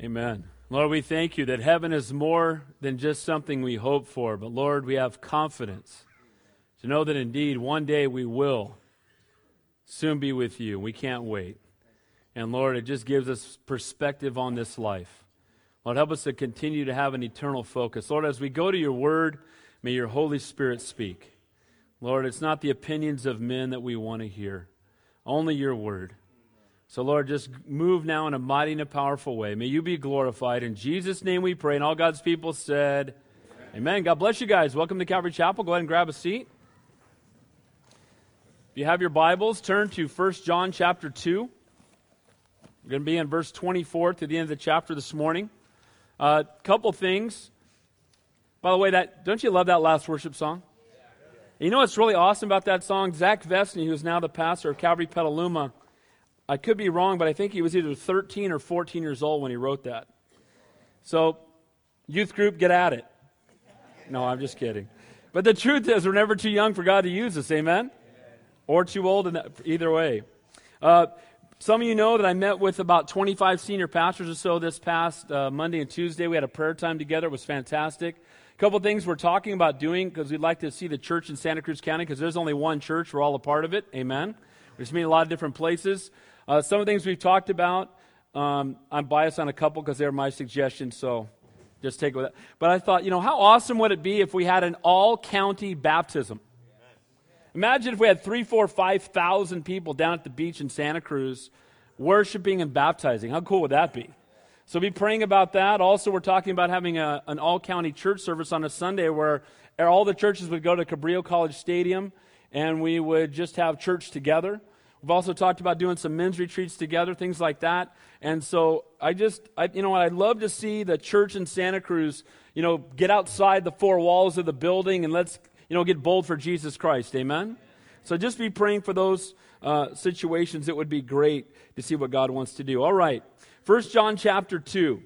Amen. Lord, we thank you that heaven is more than just something we hope for, but Lord, we have confidence to know that indeed one day we will soon be with you. We can't wait. And Lord, it just gives us perspective on this life. Lord, help us to continue to have an eternal focus. Lord, as we go to your word, may your Holy Spirit speak. Lord, it's not the opinions of men that we want to hear, only your word. So, Lord, just move now in a mighty and a powerful way. May you be glorified. In Jesus' name we pray. And all God's people said, Amen. Amen. God bless you guys. Welcome to Calvary Chapel. Go ahead and grab a seat. If you have your Bibles, turn to 1 John chapter 2. We're going to be in verse 24 to the end of the chapter this morning. A uh, couple things. By the way, that don't you love that last worship song? You know what's really awesome about that song? Zach Vesney, who's now the pastor of Calvary Petaluma, I could be wrong, but I think he was either 13 or 14 years old when he wrote that. So, youth group, get at it. No, I'm just kidding. But the truth is, we're never too young for God to use us, amen? Or too old, in that, either way. Uh, some of you know that I met with about 25 senior pastors or so this past uh, Monday and Tuesday. We had a prayer time together. It was fantastic. A couple things we're talking about doing because we'd like to see the church in Santa Cruz County because there's only one church. We're all a part of it. Amen. We just meet a lot of different places. Uh, some of the things we've talked about, um, I'm biased on a couple because they're my suggestions, so just take it with that. But I thought, you know, how awesome would it be if we had an all county baptism? Imagine if we had three, four, five thousand people down at the beach in Santa Cruz worshiping and baptizing. How cool would that be? So be praying about that. Also, we're talking about having a, an all county church service on a Sunday where all the churches would go to Cabrillo College Stadium and we would just have church together. We've also talked about doing some men's retreats together, things like that. And so I just, I, you know what, I'd love to see the church in Santa Cruz, you know, get outside the four walls of the building and let's, you know, get bold for Jesus Christ. Amen? So just be praying for those uh, situations. It would be great to see what God wants to do. All right. First John chapter 2.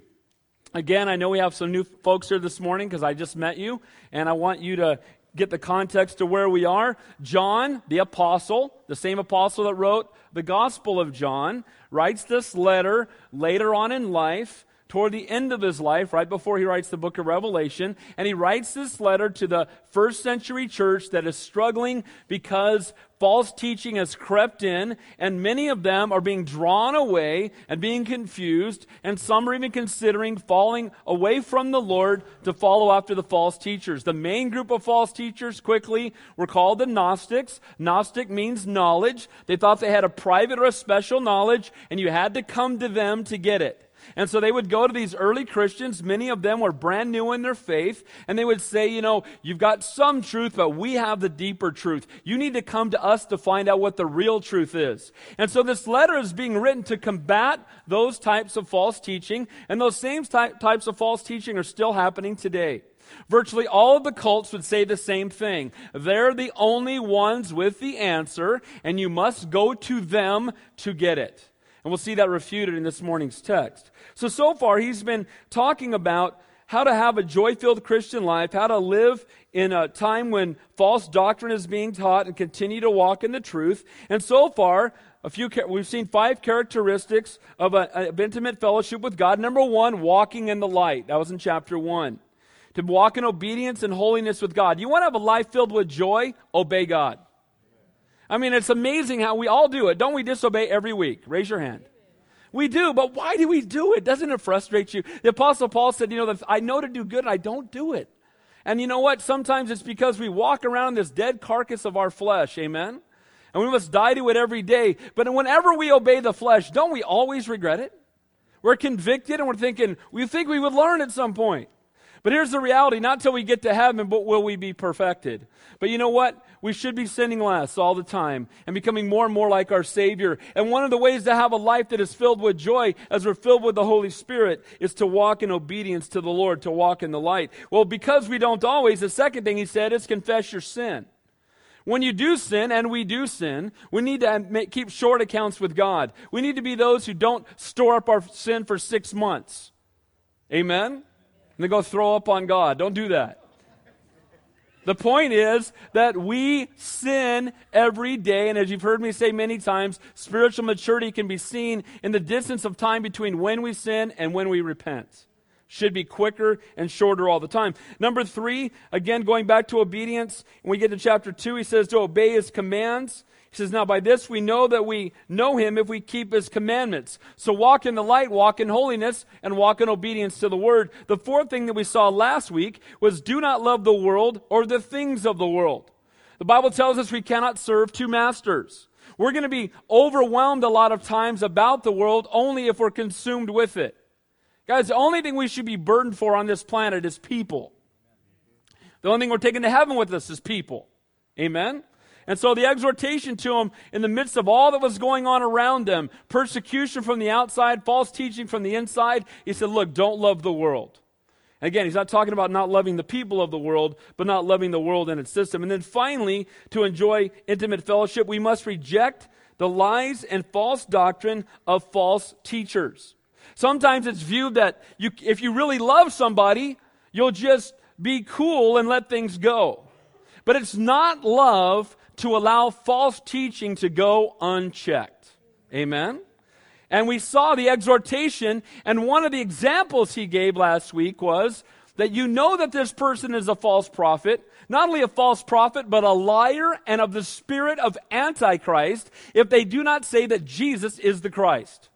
Again, I know we have some new folks here this morning because I just met you, and I want you to get the context to where we are. John, the apostle, the same apostle that wrote the Gospel of John, writes this letter later on in life toward the end of his life, right before he writes the book of Revelation. And he writes this letter to the first century church that is struggling because false teaching has crept in, and many of them are being drawn away and being confused, and some are even considering falling away from the Lord to follow after the false teachers. The main group of false teachers, quickly, were called the Gnostics. Gnostic means knowledge. They thought they had a private or a special knowledge, and you had to come to them to get it. And so they would go to these early Christians. Many of them were brand new in their faith. And they would say, you know, you've got some truth, but we have the deeper truth. You need to come to us to find out what the real truth is. And so this letter is being written to combat those types of false teaching. And those same ty- types of false teaching are still happening today. Virtually all of the cults would say the same thing. They're the only ones with the answer, and you must go to them to get it. And we'll see that refuted in this morning's text. So, so far, he's been talking about how to have a joy filled Christian life, how to live in a time when false doctrine is being taught and continue to walk in the truth. And so far, a few we've seen five characteristics of an intimate fellowship with God. Number one, walking in the light. That was in chapter one. To walk in obedience and holiness with God. You want to have a life filled with joy? Obey God. I mean, it's amazing how we all do it. Don't we disobey every week? Raise your hand. We do, but why do we do it? Doesn't it frustrate you? The Apostle Paul said, you know, I know to do good and I don't do it. And you know what? Sometimes it's because we walk around this dead carcass of our flesh. Amen? And we must die to it every day. But whenever we obey the flesh, don't we always regret it? We're convicted and we're thinking, we think we would learn at some point. But here's the reality not till we get to heaven, but will we be perfected. But you know what? We should be sinning less all the time and becoming more and more like our Savior. And one of the ways to have a life that is filled with joy as we're filled with the Holy Spirit is to walk in obedience to the Lord, to walk in the light. Well, because we don't always, the second thing he said is confess your sin. When you do sin, and we do sin, we need to make, keep short accounts with God. We need to be those who don't store up our sin for six months. Amen? And then go throw up on God. Don't do that. The point is that we sin every day, and as you've heard me say many times, spiritual maturity can be seen in the distance of time between when we sin and when we repent. Should be quicker and shorter all the time. Number three, again, going back to obedience, when we get to chapter two, he says to obey his commands. He says, Now by this we know that we know him if we keep his commandments. So walk in the light, walk in holiness, and walk in obedience to the word. The fourth thing that we saw last week was do not love the world or the things of the world. The Bible tells us we cannot serve two masters. We're going to be overwhelmed a lot of times about the world only if we're consumed with it. Guys, the only thing we should be burdened for on this planet is people. The only thing we're taking to heaven with us is people. Amen? And so the exhortation to them in the midst of all that was going on around them, persecution from the outside, false teaching from the inside, he said, look, don't love the world. Again, he's not talking about not loving the people of the world, but not loving the world and its system. And then finally, to enjoy intimate fellowship, we must reject the lies and false doctrine of false teachers. Sometimes it's viewed that you, if you really love somebody, you'll just be cool and let things go. But it's not love to allow false teaching to go unchecked. Amen? And we saw the exhortation, and one of the examples he gave last week was that you know that this person is a false prophet, not only a false prophet, but a liar and of the spirit of Antichrist, if they do not say that Jesus is the Christ.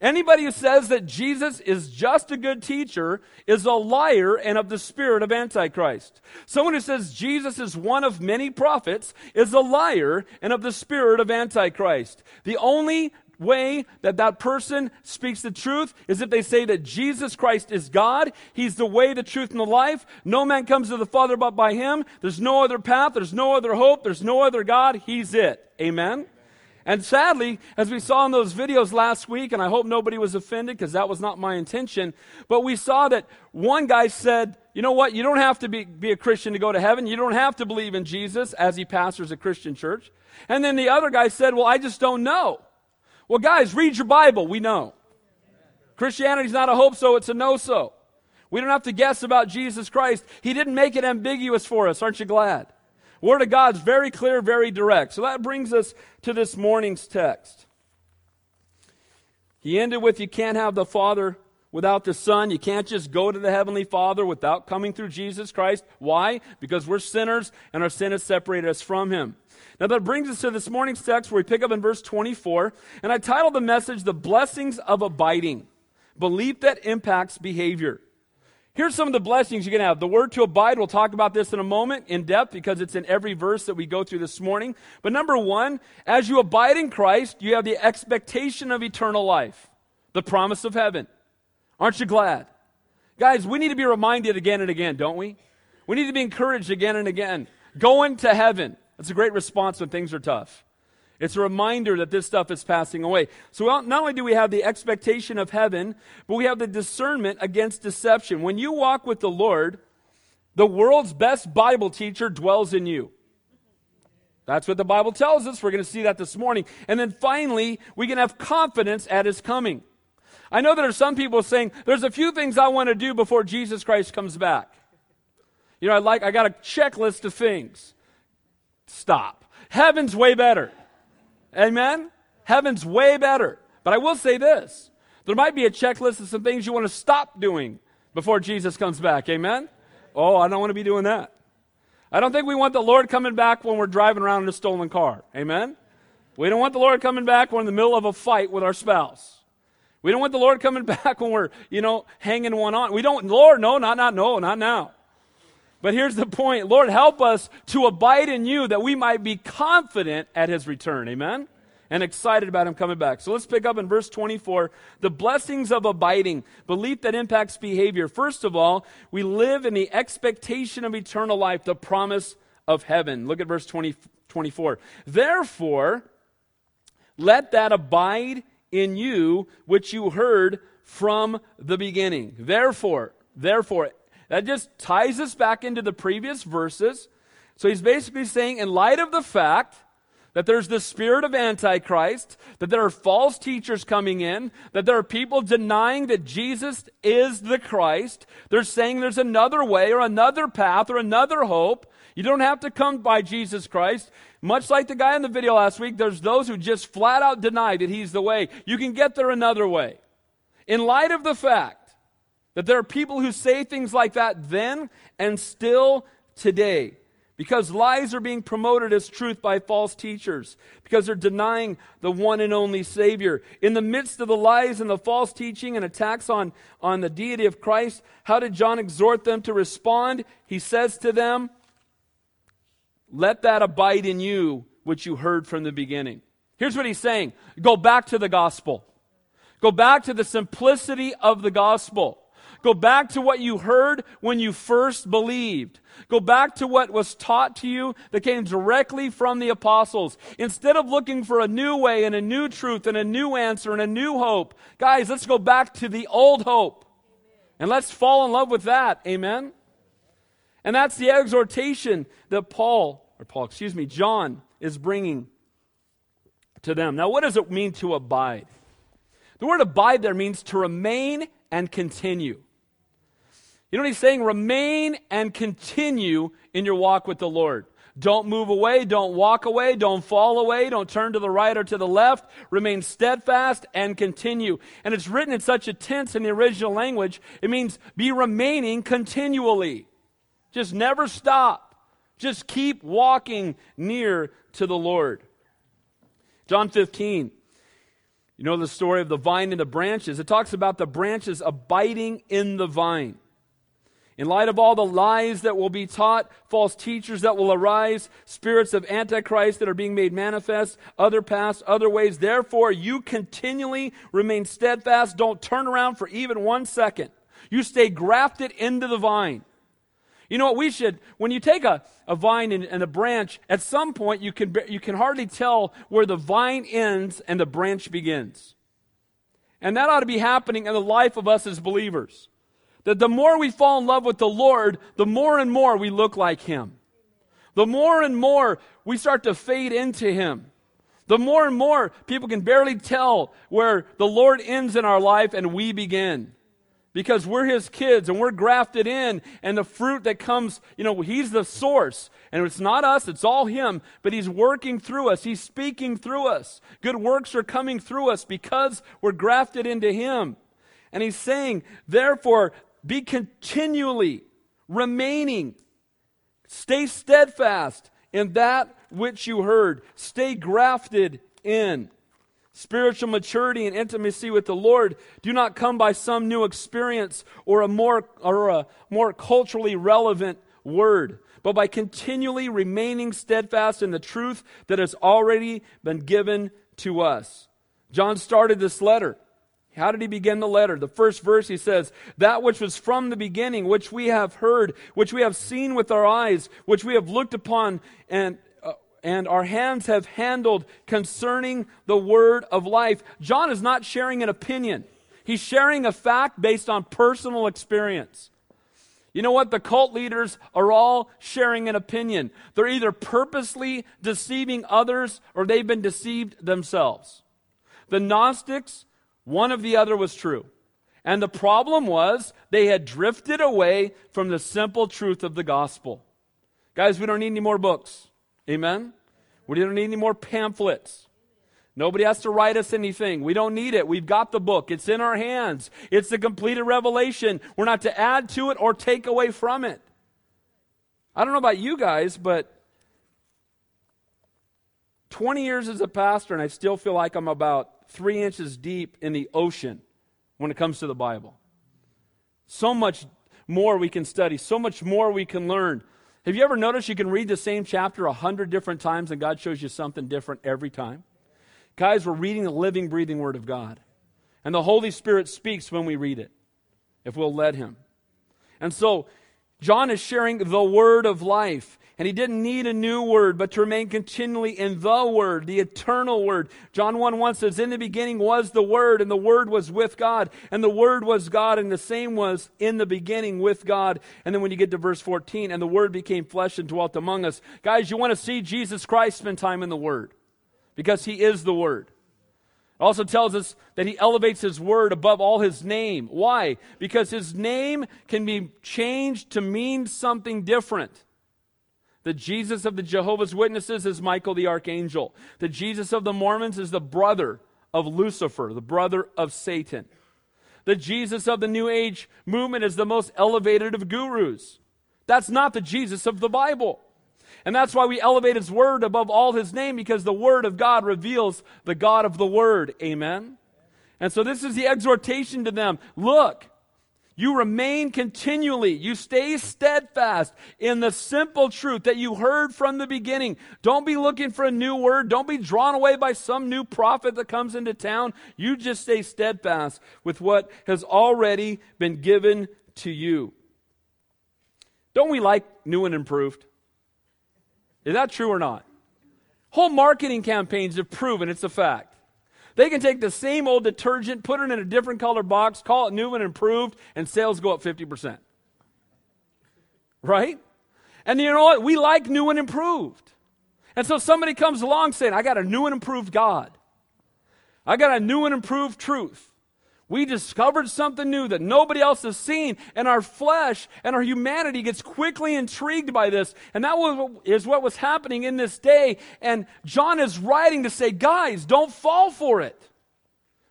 Anybody who says that Jesus is just a good teacher is a liar and of the spirit of Antichrist. Someone who says Jesus is one of many prophets is a liar and of the spirit of Antichrist. The only way that that person speaks the truth is if they say that Jesus Christ is God. He's the way, the truth, and the life. No man comes to the Father but by him. There's no other path. There's no other hope. There's no other God. He's it. Amen. And sadly, as we saw in those videos last week, and I hope nobody was offended because that was not my intention, but we saw that one guy said, you know what, you don't have to be, be a Christian to go to heaven. You don't have to believe in Jesus as he pastors a Christian church. And then the other guy said, well, I just don't know. Well, guys, read your Bible. We know. Christianity's not a hope so, it's a no so. We don't have to guess about Jesus Christ. He didn't make it ambiguous for us. Aren't you glad? Word of God's very clear, very direct. So that brings us to this morning's text. He ended with You can't have the Father without the Son. You can't just go to the Heavenly Father without coming through Jesus Christ. Why? Because we're sinners and our sin has separated us from Him. Now that brings us to this morning's text where we pick up in verse 24. And I titled the message, The Blessings of Abiding Belief that Impacts Behavior. Here's some of the blessings you can have. The word to abide, we'll talk about this in a moment in depth because it's in every verse that we go through this morning. But number one, as you abide in Christ, you have the expectation of eternal life, the promise of heaven. Aren't you glad? Guys, we need to be reminded again and again, don't we? We need to be encouraged again and again. Going to heaven. That's a great response when things are tough. It's a reminder that this stuff is passing away. So not only do we have the expectation of heaven, but we have the discernment against deception. When you walk with the Lord, the world's best Bible teacher dwells in you. That's what the Bible tells us. We're going to see that this morning. And then finally, we can have confidence at his coming. I know there are some people saying, there's a few things I want to do before Jesus Christ comes back. You know, I like, I got a checklist of things. Stop. Heaven's way better. Amen? Heaven's way better. But I will say this there might be a checklist of some things you want to stop doing before Jesus comes back. Amen? Oh, I don't want to be doing that. I don't think we want the Lord coming back when we're driving around in a stolen car. Amen? We don't want the Lord coming back when we're in the middle of a fight with our spouse. We don't want the Lord coming back when we're, you know, hanging one on. We don't, Lord, no, not, not, no, not now. But here's the point Lord, help us to abide in you that we might be confident at his return. Amen? And excited about him coming back. So let's pick up in verse 24 the blessings of abiding, belief that impacts behavior. First of all, we live in the expectation of eternal life, the promise of heaven. Look at verse 20, 24. Therefore, let that abide in you which you heard from the beginning. Therefore, therefore, that just ties us back into the previous verses. So he's basically saying, in light of the fact that there's the spirit of Antichrist, that there are false teachers coming in, that there are people denying that Jesus is the Christ, they're saying there's another way or another path or another hope. You don't have to come by Jesus Christ. Much like the guy in the video last week, there's those who just flat out deny that he's the way. You can get there another way. In light of the fact that there are people who say things like that then and still today, because lies are being promoted as truth by false teachers, because they're denying the one and only Savior. In the midst of the lies and the false teaching and attacks on, on the deity of Christ, how did John exhort them to respond? He says to them, Let that abide in you which you heard from the beginning. Here's what he's saying Go back to the gospel, go back to the simplicity of the gospel. Go back to what you heard when you first believed. Go back to what was taught to you that came directly from the apostles. Instead of looking for a new way and a new truth and a new answer and a new hope, guys, let's go back to the old hope. And let's fall in love with that. Amen? And that's the exhortation that Paul, or Paul, excuse me, John is bringing to them. Now, what does it mean to abide? The word abide there means to remain and continue. You know what he's saying? Remain and continue in your walk with the Lord. Don't move away. Don't walk away. Don't fall away. Don't turn to the right or to the left. Remain steadfast and continue. And it's written in such a tense in the original language. It means be remaining continually. Just never stop. Just keep walking near to the Lord. John 15. You know the story of the vine and the branches. It talks about the branches abiding in the vine. In light of all the lies that will be taught, false teachers that will arise, spirits of Antichrist that are being made manifest, other paths, other ways, therefore you continually remain steadfast. Don't turn around for even one second. You stay grafted into the vine. You know what we should, when you take a, a vine and, and, a branch, at some point you can, you can hardly tell where the vine ends and the branch begins. And that ought to be happening in the life of us as believers. That the more we fall in love with the Lord, the more and more we look like Him. The more and more we start to fade into Him. The more and more people can barely tell where the Lord ends in our life and we begin. Because we're His kids and we're grafted in, and the fruit that comes, you know, He's the source. And it's not us, it's all Him, but He's working through us. He's speaking through us. Good works are coming through us because we're grafted into Him. And He's saying, therefore, be continually remaining. Stay steadfast in that which you heard. Stay grafted in. Spiritual maturity and intimacy with the Lord do not come by some new experience or a more, or a more culturally relevant word, but by continually remaining steadfast in the truth that has already been given to us. John started this letter how did he begin the letter? The first verse he says, That which was from the beginning, which we have heard, which we have seen with our eyes, which we have looked upon, and, uh, and our hands have handled concerning the word of life. John is not sharing an opinion, he's sharing a fact based on personal experience. You know what? The cult leaders are all sharing an opinion. They're either purposely deceiving others or they've been deceived themselves. The Gnostics, one of the other was true. And the problem was they had drifted away from the simple truth of the gospel. Guys, we don't need any more books. Amen? We don't need any more pamphlets. Nobody has to write us anything. We don't need it. We've got the book. It's in our hands. It's the completed revelation. We're not to add to it or take away from it. I don't know about you guys, but 20 years as a pastor, and I still feel like I'm about three inches deep in the ocean when it comes to the Bible. So much more we can study, so much more we can learn. Have you ever noticed you can read the same chapter a hundred different times and God shows you something different every time? Guys, we're reading the living, breathing Word of God. And the Holy Spirit speaks when we read it, if we'll let Him. And so, John is sharing the Word of life. And he didn't need a new word, but to remain continually in the word, the eternal word. John 1 1 says, In the beginning was the word, and the word was with God, and the word was God, and the same was in the beginning with God. And then when you get to verse 14, and the word became flesh and dwelt among us. Guys, you want to see Jesus Christ spend time in the word because he is the word. Also tells us that he elevates his word above all his name. Why? Because his name can be changed to mean something different. The Jesus of the Jehovah's Witnesses is Michael the archangel. The Jesus of the Mormons is the brother of Lucifer, the brother of Satan. The Jesus of the New Age movement is the most elevated of gurus. That's not the Jesus of the Bible. And that's why we elevate his word above all his name because the word of God reveals the God of the word. Amen. And so this is the exhortation to them. Look, you remain continually, you stay steadfast in the simple truth that you heard from the beginning. Don't be looking for a new word. Don't be drawn away by some new prophet that comes into town. You just stay steadfast with what has already been given to you. Don't we like new and improved? Is that true or not? Whole marketing campaigns have proven it's a fact. They can take the same old detergent, put it in a different color box, call it new and improved, and sales go up 50%. Right? And you know what? We like new and improved. And so somebody comes along saying, I got a new and improved God. I got a new and improved truth. We discovered something new that nobody else has seen, and our flesh and our humanity gets quickly intrigued by this. And that is what was happening in this day. And John is writing to say, guys, don't fall for it.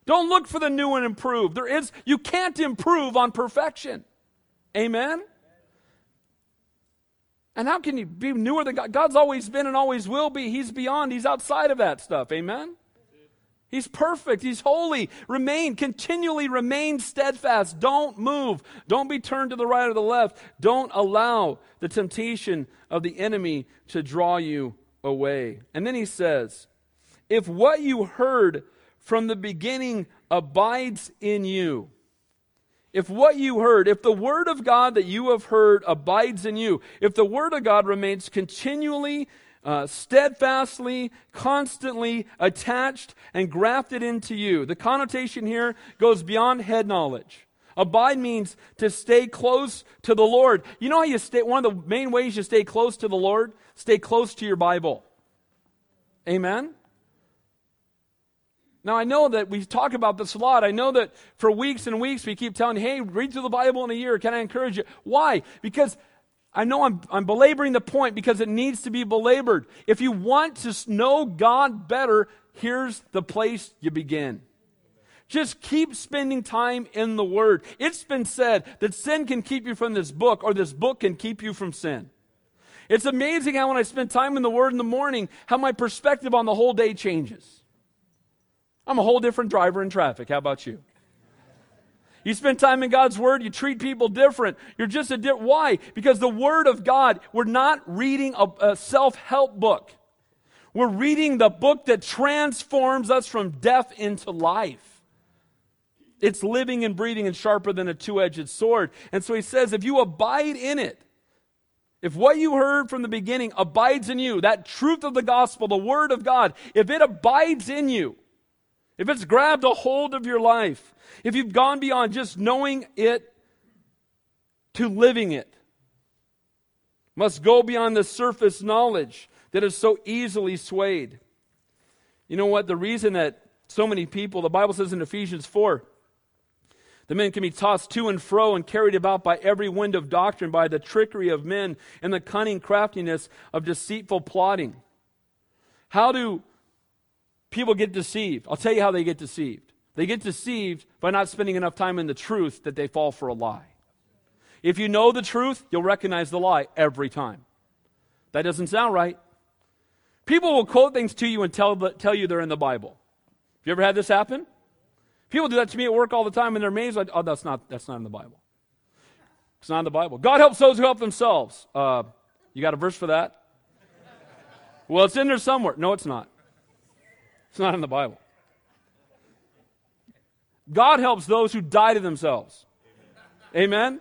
Don't look for the new and improved. There is, you can't improve on perfection. Amen? And how can you be newer than God? God's always been and always will be. He's beyond, He's outside of that stuff. Amen? He's perfect. He's holy. Remain, continually remain steadfast. Don't move. Don't be turned to the right or the left. Don't allow the temptation of the enemy to draw you away. And then he says, If what you heard from the beginning abides in you, if what you heard, if the word of God that you have heard abides in you, if the word of God remains continually uh, steadfastly, constantly attached and grafted into you. The connotation here goes beyond head knowledge. Abide means to stay close to the Lord. You know how you stay, one of the main ways you stay close to the Lord? Stay close to your Bible. Amen? Now, I know that we talk about this a lot. I know that for weeks and weeks we keep telling, hey, read through the Bible in a year. Can I encourage you? Why? Because I know I'm, I'm belaboring the point because it needs to be belabored. If you want to know God better, here's the place you begin. Just keep spending time in the Word. It's been said that sin can keep you from this book, or this book can keep you from sin. It's amazing how when I spend time in the Word in the morning, how my perspective on the whole day changes. I'm a whole different driver in traffic. How about you? You spend time in God's Word, you treat people different. You're just a different. Why? Because the Word of God, we're not reading a, a self help book. We're reading the book that transforms us from death into life. It's living and breathing and sharper than a two edged sword. And so he says, if you abide in it, if what you heard from the beginning abides in you, that truth of the gospel, the word of God, if it abides in you, if it's grabbed a hold of your life, if you've gone beyond just knowing it to living it, must go beyond the surface knowledge that is so easily swayed. You know what? The reason that so many people, the Bible says in Ephesians 4, the men can be tossed to and fro and carried about by every wind of doctrine, by the trickery of men and the cunning craftiness of deceitful plotting. How do people get deceived. I'll tell you how they get deceived. They get deceived by not spending enough time in the truth that they fall for a lie. If you know the truth, you'll recognize the lie every time. That doesn't sound right. People will quote things to you and tell, tell you they're in the Bible. Have you ever had this happen? People do that to me at work all the time and they're amazed. Like, oh, that's not, that's not in the Bible. It's not in the Bible. God helps those who help themselves. Uh, you got a verse for that? well, it's in there somewhere. No, it's not. It's not in the Bible. God helps those who die to themselves. Amen?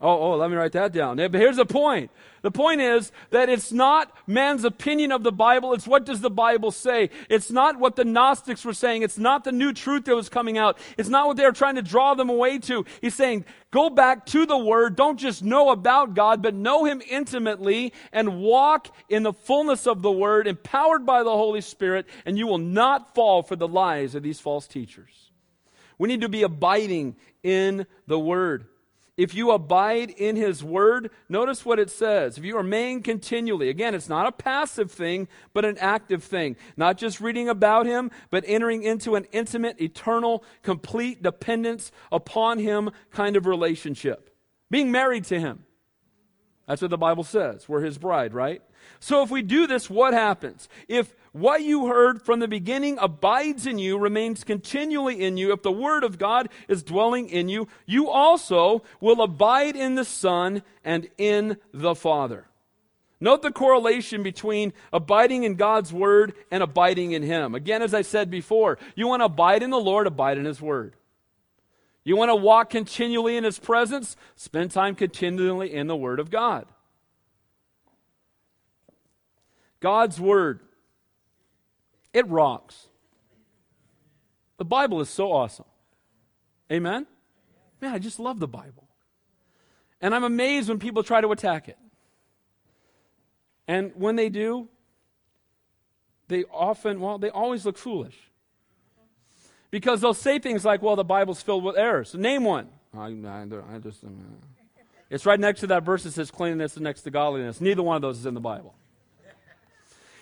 Oh, oh, let me write that down. But here's the point. The point is that it's not man's opinion of the Bible. It's what does the Bible say. It's not what the Gnostics were saying. It's not the new truth that was coming out. It's not what they were trying to draw them away to. He's saying, go back to the Word. Don't just know about God, but know Him intimately and walk in the fullness of the Word, empowered by the Holy Spirit, and you will not fall for the lies of these false teachers. We need to be abiding in the Word. If you abide in his word, notice what it says. If you remain continually, again, it's not a passive thing, but an active thing. Not just reading about him, but entering into an intimate, eternal, complete dependence upon him kind of relationship. Being married to him. That's what the Bible says. We're his bride, right? So if we do this, what happens? If what you heard from the beginning abides in you, remains continually in you, if the Word of God is dwelling in you, you also will abide in the Son and in the Father. Note the correlation between abiding in God's Word and abiding in Him. Again, as I said before, you want to abide in the Lord, abide in His Word. You want to walk continually in His presence, spend time continually in the Word of God. God's Word it rocks. The Bible is so awesome. Amen? Man, I just love the Bible. And I'm amazed when people try to attack it. And when they do, they often, well, they always look foolish. Because they'll say things like, well, the Bible's filled with errors. Name one. I, I, I just, uh, it's right next to that verse that says cleanliness and next to godliness. Neither one of those is in the Bible.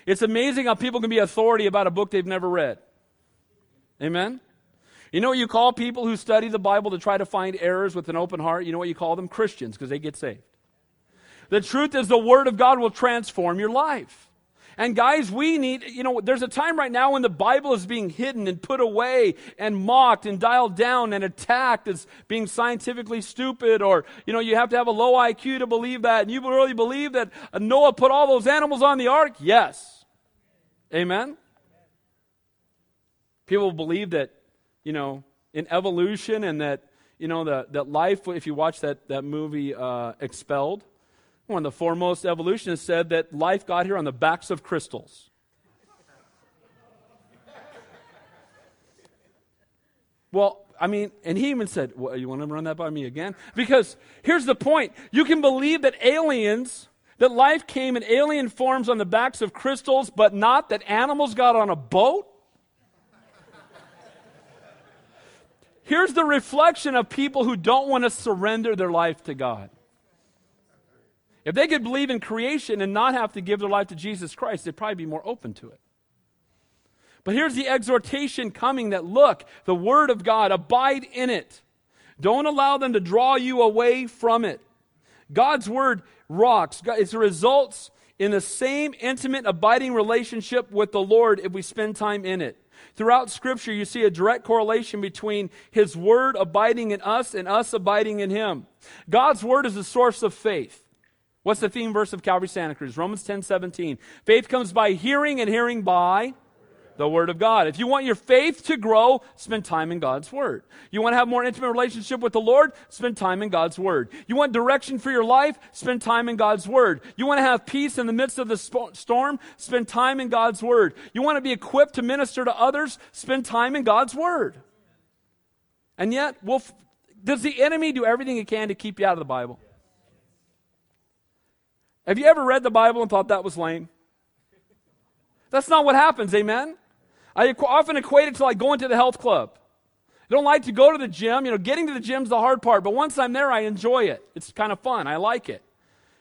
It's amazing how people can be authority about a book they've never read. Amen? You know what you call people who study the Bible to try to find errors with an open heart? You know what you call them? Christians, because they get saved. The truth is, the Word of God will transform your life. And guys, we need, you know, there's a time right now when the Bible is being hidden and put away and mocked and dialed down and attacked as being scientifically stupid or, you know, you have to have a low IQ to believe that. And you really believe that Noah put all those animals on the ark? Yes. Amen? People believe that, you know, in evolution and that, you know, that, that life, if you watch that, that movie uh, Expelled, one of the foremost evolutionists said that life got here on the backs of crystals. well, I mean, and he even said, well, You want to run that by me again? Because here's the point you can believe that aliens that life came in alien forms on the backs of crystals, but not that animals got on a boat? Here's the reflection of people who don't want to surrender their life to God. If they could believe in creation and not have to give their life to Jesus Christ, they'd probably be more open to it. But here's the exhortation coming that look, the Word of God, abide in it. Don't allow them to draw you away from it. God's Word rocks. It results in the same intimate, abiding relationship with the Lord if we spend time in it. Throughout Scripture, you see a direct correlation between His Word abiding in us and us abiding in Him. God's Word is the source of faith. What's the theme verse of Calvary Santa Cruz? Romans 10 17. Faith comes by hearing, and hearing by the Word of God. If you want your faith to grow, spend time in God's Word. You want to have more intimate relationship with the Lord? Spend time in God's Word. You want direction for your life? Spend time in God's Word. You want to have peace in the midst of the storm? Spend time in God's Word. You want to be equipped to minister to others? Spend time in God's Word. And yet, we'll does the enemy do everything he can to keep you out of the Bible? Have you ever read the Bible and thought that was lame? That's not what happens, amen? I often equate it to like going to the health club. I don't like to go to the gym. You know, getting to the gym is the hard part, but once I'm there, I enjoy it. It's kind of fun. I like it.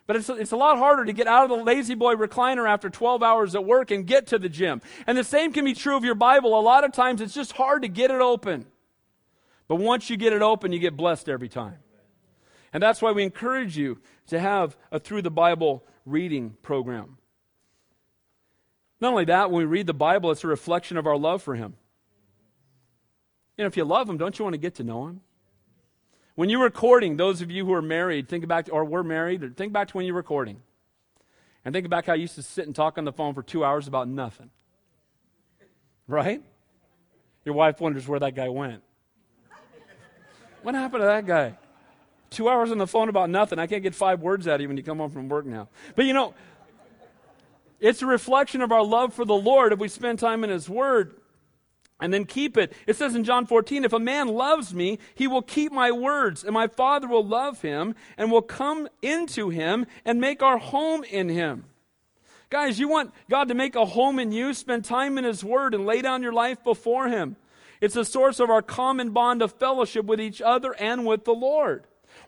But it's, it's a lot harder to get out of the La-Z-Boy recliner after 12 hours at work and get to the gym. And the same can be true of your Bible. A lot of times it's just hard to get it open. But once you get it open, you get blessed every time. And that's why we encourage you to have a Through the Bible reading program. Not only that, when we read the Bible, it's a reflection of our love for Him. You know, if you love Him, don't you want to get to know Him? When you're recording, those of you who are married, think back, to, or were married, or think back to when you're recording. And think back how you used to sit and talk on the phone for two hours about nothing. Right? Your wife wonders where that guy went. What happened to that guy? Two hours on the phone about nothing. I can't get five words out of you when you come home from work now. But you know, it's a reflection of our love for the Lord if we spend time in His Word and then keep it. It says in John 14, if a man loves me, he will keep my words, and my Father will love him and will come into him and make our home in him. Guys, you want God to make a home in you? Spend time in His Word and lay down your life before Him. It's a source of our common bond of fellowship with each other and with the Lord.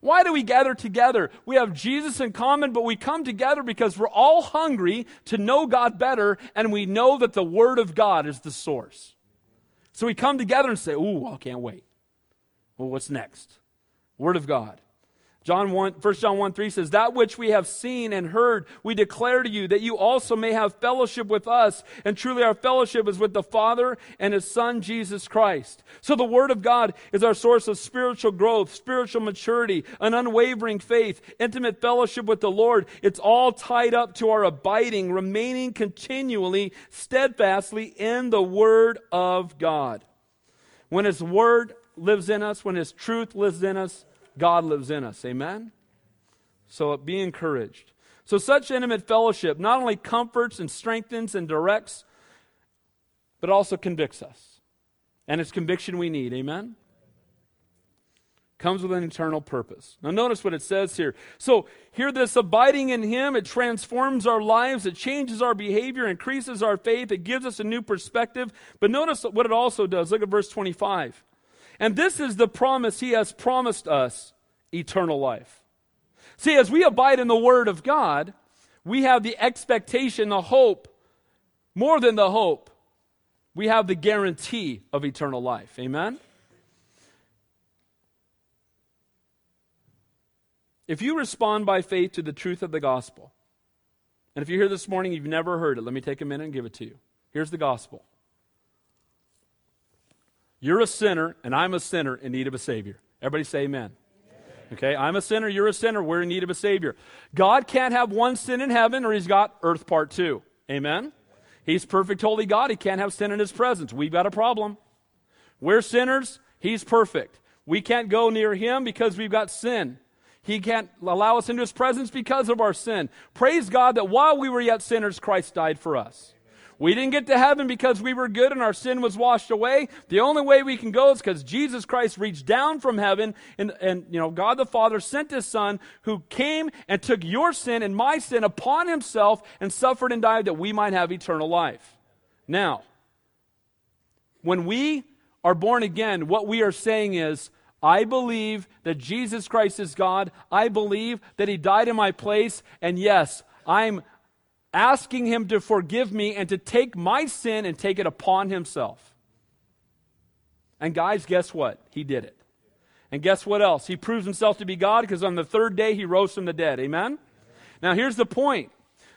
Why do we gather together? We have Jesus in common, but we come together because we're all hungry to know God better, and we know that the Word of God is the source. So we come together and say, Ooh, I can't wait. Well, what's next? Word of God. John 1, 1 John 1 3 says, That which we have seen and heard, we declare to you, that you also may have fellowship with us. And truly, our fellowship is with the Father and His Son, Jesus Christ. So, the Word of God is our source of spiritual growth, spiritual maturity, an unwavering faith, intimate fellowship with the Lord. It's all tied up to our abiding, remaining continually, steadfastly in the Word of God. When His Word lives in us, when His truth lives in us, God lives in us. Amen? So be encouraged. So, such intimate fellowship not only comforts and strengthens and directs, but also convicts us. And it's conviction we need. Amen? Comes with an eternal purpose. Now, notice what it says here. So, here, this abiding in Him, it transforms our lives, it changes our behavior, increases our faith, it gives us a new perspective. But notice what it also does. Look at verse 25. And this is the promise he has promised us eternal life. See, as we abide in the Word of God, we have the expectation, the hope, more than the hope, we have the guarantee of eternal life. Amen? If you respond by faith to the truth of the gospel, and if you're here this morning, you've never heard it, let me take a minute and give it to you. Here's the gospel you're a sinner, and I'm a sinner in need of a Savior. Everybody say amen. Okay, I'm a sinner, you're a sinner, we're in need of a Savior. God can't have one sin in heaven, or He's got earth part two. Amen? He's perfect, holy God. He can't have sin in His presence. We've got a problem. We're sinners, He's perfect. We can't go near Him because we've got sin. He can't allow us into His presence because of our sin. Praise God that while we were yet sinners, Christ died for us. We didn't get to heaven because we were good and our sin was washed away. The only way we can go is because Jesus Christ reached down from heaven and, and, you know, God the Father sent his son who came and took your sin and my sin upon himself and suffered and died that we might have eternal life. Now, when we are born again, what we are saying is, I believe that Jesus Christ is God. I believe that He died in my place. And yes, I'm asking Him to forgive me and to take my sin and take it upon Himself. And guys, guess what? He did it. And guess what else? He proves Himself to be God because on the third day He rose from the dead. Amen? Now, here's the point.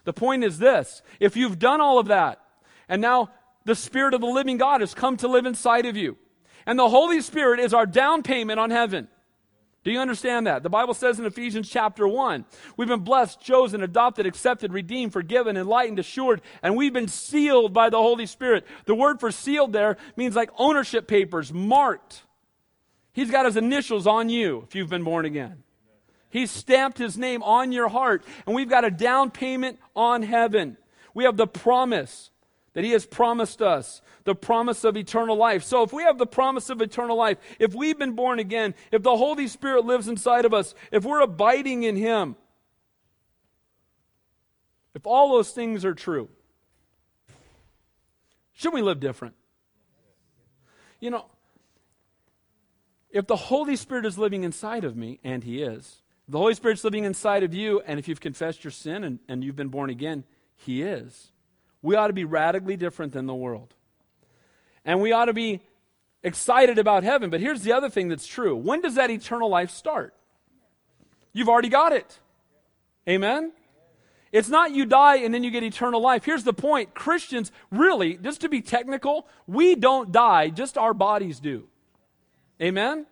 The point is this if you've done all of that, and now the Spirit of the living God has come to live inside of you, and the Holy Spirit is our down payment on heaven. Do you understand that? The Bible says in Ephesians chapter 1, we've been blessed, chosen, adopted, accepted, redeemed, forgiven, enlightened, assured, and we've been sealed by the Holy Spirit. The word for sealed there means like ownership papers, marked. He's got his initials on you if you've been born again. He's stamped his name on your heart, and we've got a down payment on heaven. We have the promise that He has promised us the promise of eternal life. So, if we have the promise of eternal life, if we've been born again, if the Holy Spirit lives inside of us, if we're abiding in Him, if all those things are true, should we live different? You know, if the Holy Spirit is living inside of me, and He is, the Holy Spirit's living inside of you, and if you've confessed your sin and, and you've been born again, He is we ought to be radically different than the world. And we ought to be excited about heaven. But here's the other thing that's true when does that eternal life start? You've already got it. Amen? It's not you die and then you get eternal life. Here's the point Christians, really, just to be technical, we don't die, just our bodies do. Amen?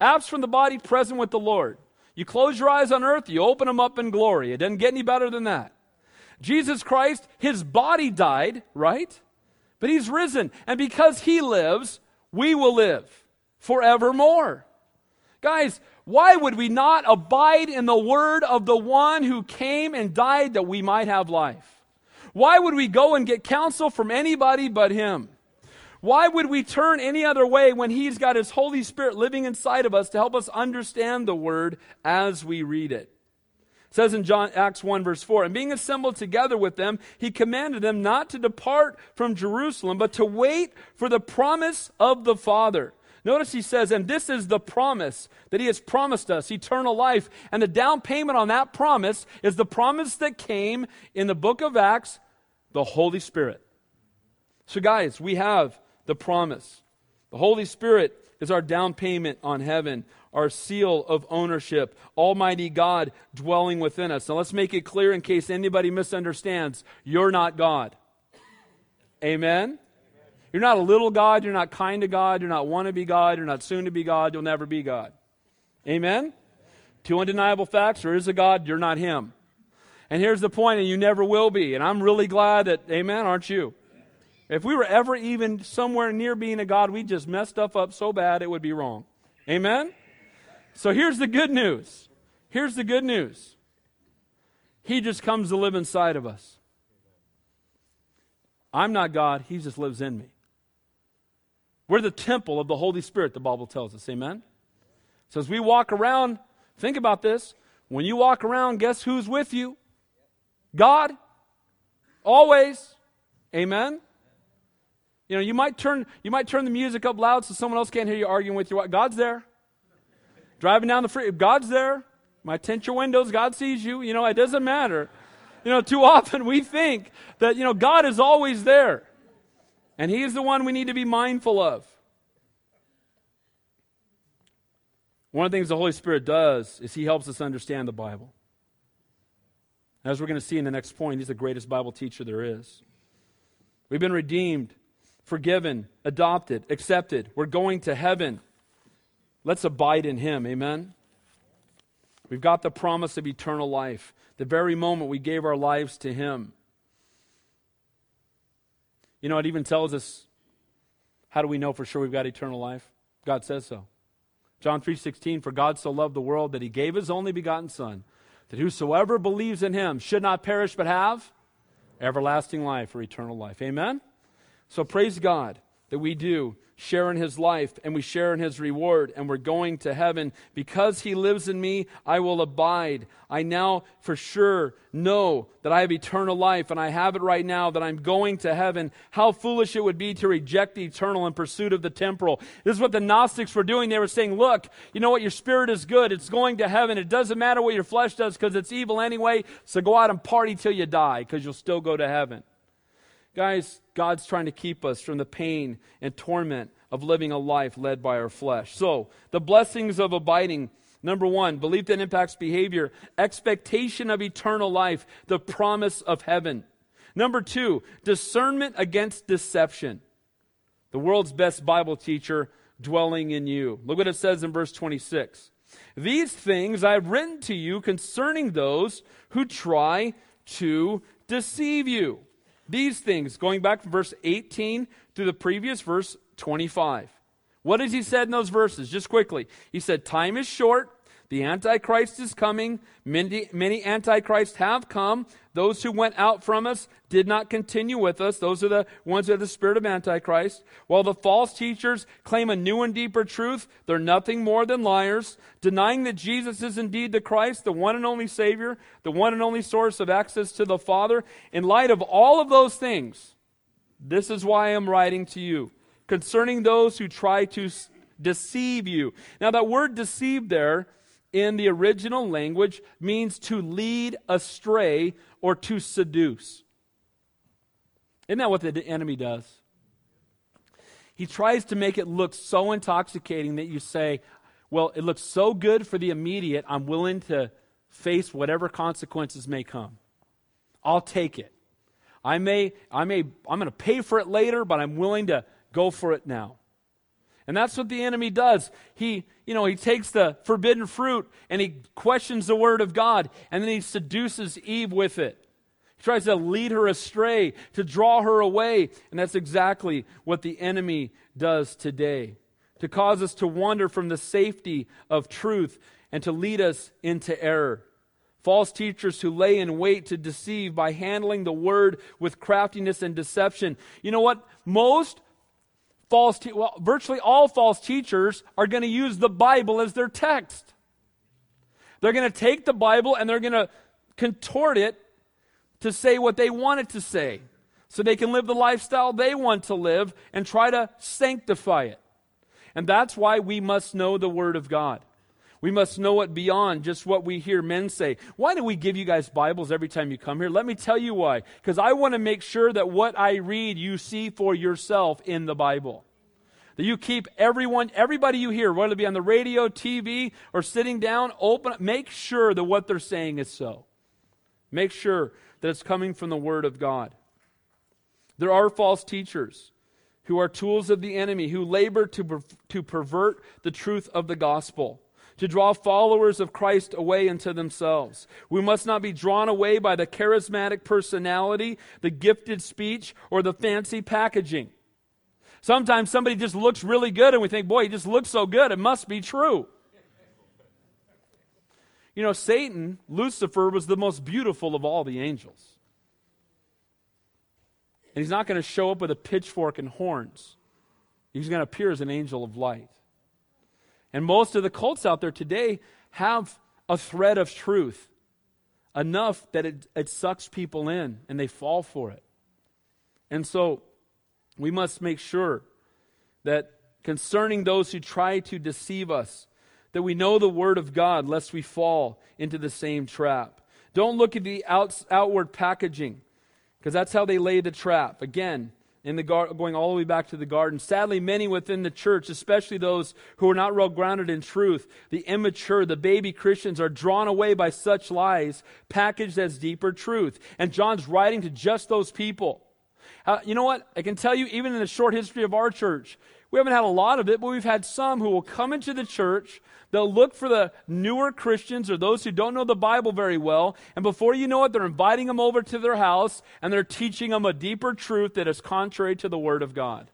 Abs from the body, present with the Lord. You close your eyes on earth, you open them up in glory. It doesn't get any better than that. Jesus Christ, his body died, right? But he's risen. And because he lives, we will live forevermore. Guys, why would we not abide in the word of the one who came and died that we might have life? Why would we go and get counsel from anybody but him? Why would we turn any other way when he's got his Holy Spirit living inside of us to help us understand the word as we read it? It says in John Acts 1 verse 4, and being assembled together with them, he commanded them not to depart from Jerusalem, but to wait for the promise of the Father. Notice he says, and this is the promise that he has promised us eternal life. And the down payment on that promise is the promise that came in the book of Acts, the Holy Spirit. So, guys, we have the promise. The Holy Spirit is our down payment on heaven, our seal of ownership, Almighty God dwelling within us. Now, let's make it clear in case anybody misunderstands you're not God. Amen? You're not a little God. You're not kind of God. You're not want to be God. You're not soon to be God. You'll never be God. Amen? Two undeniable facts there is a God, you're not Him. And here's the point, and you never will be. And I'm really glad that, amen, aren't you? If we were ever even somewhere near being a God, we just messed stuff up so bad it would be wrong. Amen? So here's the good news. Here's the good news. He just comes to live inside of us. I'm not God, He just lives in me. We're the temple of the Holy Spirit, the Bible tells us. Amen? So as we walk around, think about this. When you walk around, guess who's with you? God. Always. Amen? You know, you might turn you might turn the music up loud so someone else can't hear you arguing with your God's there. Driving down the freeway, God's there. My tint your windows, God sees you. You know, it doesn't matter. You know, too often we think that, you know, God is always there. And He is the one we need to be mindful of. One of the things the Holy Spirit does is He helps us understand the Bible. As we're going to see in the next point, He's the greatest Bible teacher there is. We've been redeemed, forgiven, adopted, accepted. We're going to heaven. Let's abide in Him. Amen. We've got the promise of eternal life the very moment we gave our lives to Him. You know, it even tells us how do we know for sure we've got eternal life? God says so. John 3:16 For God so loved the world that he gave his only begotten son that whosoever believes in him should not perish but have everlasting life or eternal life. Amen. So praise God that we do share in his life and we share in his reward and we're going to heaven. Because he lives in me, I will abide. I now for sure know that I have eternal life and I have it right now that I'm going to heaven. How foolish it would be to reject the eternal in pursuit of the temporal. This is what the Gnostics were doing. They were saying, look, you know what? Your spirit is good. It's going to heaven. It doesn't matter what your flesh does because it's evil anyway. So go out and party till you die because you'll still go to heaven. Guys, God's trying to keep us from the pain and torment of living a life led by our flesh. So, the blessings of abiding. Number one, belief that impacts behavior, expectation of eternal life, the promise of heaven. Number two, discernment against deception. The world's best Bible teacher dwelling in you. Look what it says in verse 26. These things I have written to you concerning those who try to deceive you. These things, going back from verse 18 to the previous verse 25. What has he said in those verses? Just quickly. He said, Time is short. The Antichrist is coming. Many, many Antichrists have come. Those who went out from us did not continue with us. Those are the ones that are the spirit of Antichrist. While the false teachers claim a new and deeper truth, they're nothing more than liars, denying that Jesus is indeed the Christ, the one and only Savior, the one and only source of access to the Father. In light of all of those things, this is why I'm writing to you concerning those who try to deceive you. Now, that word deceive there in the original language means to lead astray or to seduce. Isn't that what the enemy does? He tries to make it look so intoxicating that you say, well, it looks so good for the immediate, I'm willing to face whatever consequences may come. I'll take it. I may, I may, I'm going to pay for it later, but I'm willing to go for it now. And that's what the enemy does. He, you know, he takes the forbidden fruit and he questions the word of God and then he seduces Eve with it. He tries to lead her astray, to draw her away. And that's exactly what the enemy does today. To cause us to wander from the safety of truth and to lead us into error. False teachers who lay in wait to deceive by handling the word with craftiness and deception. You know what? Most false, te- well, virtually all false teachers are going to use the Bible as their text. They're going to take the Bible and they're going to contort it to say what they want it to say so they can live the lifestyle they want to live and try to sanctify it. And that's why we must know the Word of God. We must know it beyond just what we hear men say. Why do we give you guys Bibles every time you come here? Let me tell you why. Because I want to make sure that what I read you see for yourself in the Bible. That you keep everyone, everybody you hear, whether it be on the radio, TV, or sitting down, open, up, make sure that what they're saying is so. Make sure that it's coming from the Word of God. There are false teachers who are tools of the enemy, who labor to, to pervert the truth of the gospel to draw followers of Christ away into themselves. We must not be drawn away by the charismatic personality, the gifted speech, or the fancy packaging. Sometimes somebody just looks really good and we think, boy, he just looks so good, it must be true. You know, Satan, Lucifer, was the most beautiful of all the angels. And he's not going to show up with a pitchfork and horns. He's going to appear as an angel of light. And most of the cults out there today have a thread of truth enough that it, it sucks people in and they fall for it. And so we must make sure that concerning those who try to deceive us, that we know the Word of God lest we fall into the same trap. Don't look at the out, outward packaging because that's how they lay the trap. Again, in the gar- going all the way back to the garden. Sadly, many within the church, especially those who are not well grounded in truth, the immature, the baby Christians, are drawn away by such lies packaged as deeper truth. And John's writing to just those people. Uh, you know what? I can tell you, even in the short history of our church, we haven't had a lot of it, but we've had some who will come into the church. They'll look for the newer Christians or those who don't know the Bible very well. And before you know it, they're inviting them over to their house and they're teaching them a deeper truth that is contrary to the Word of God.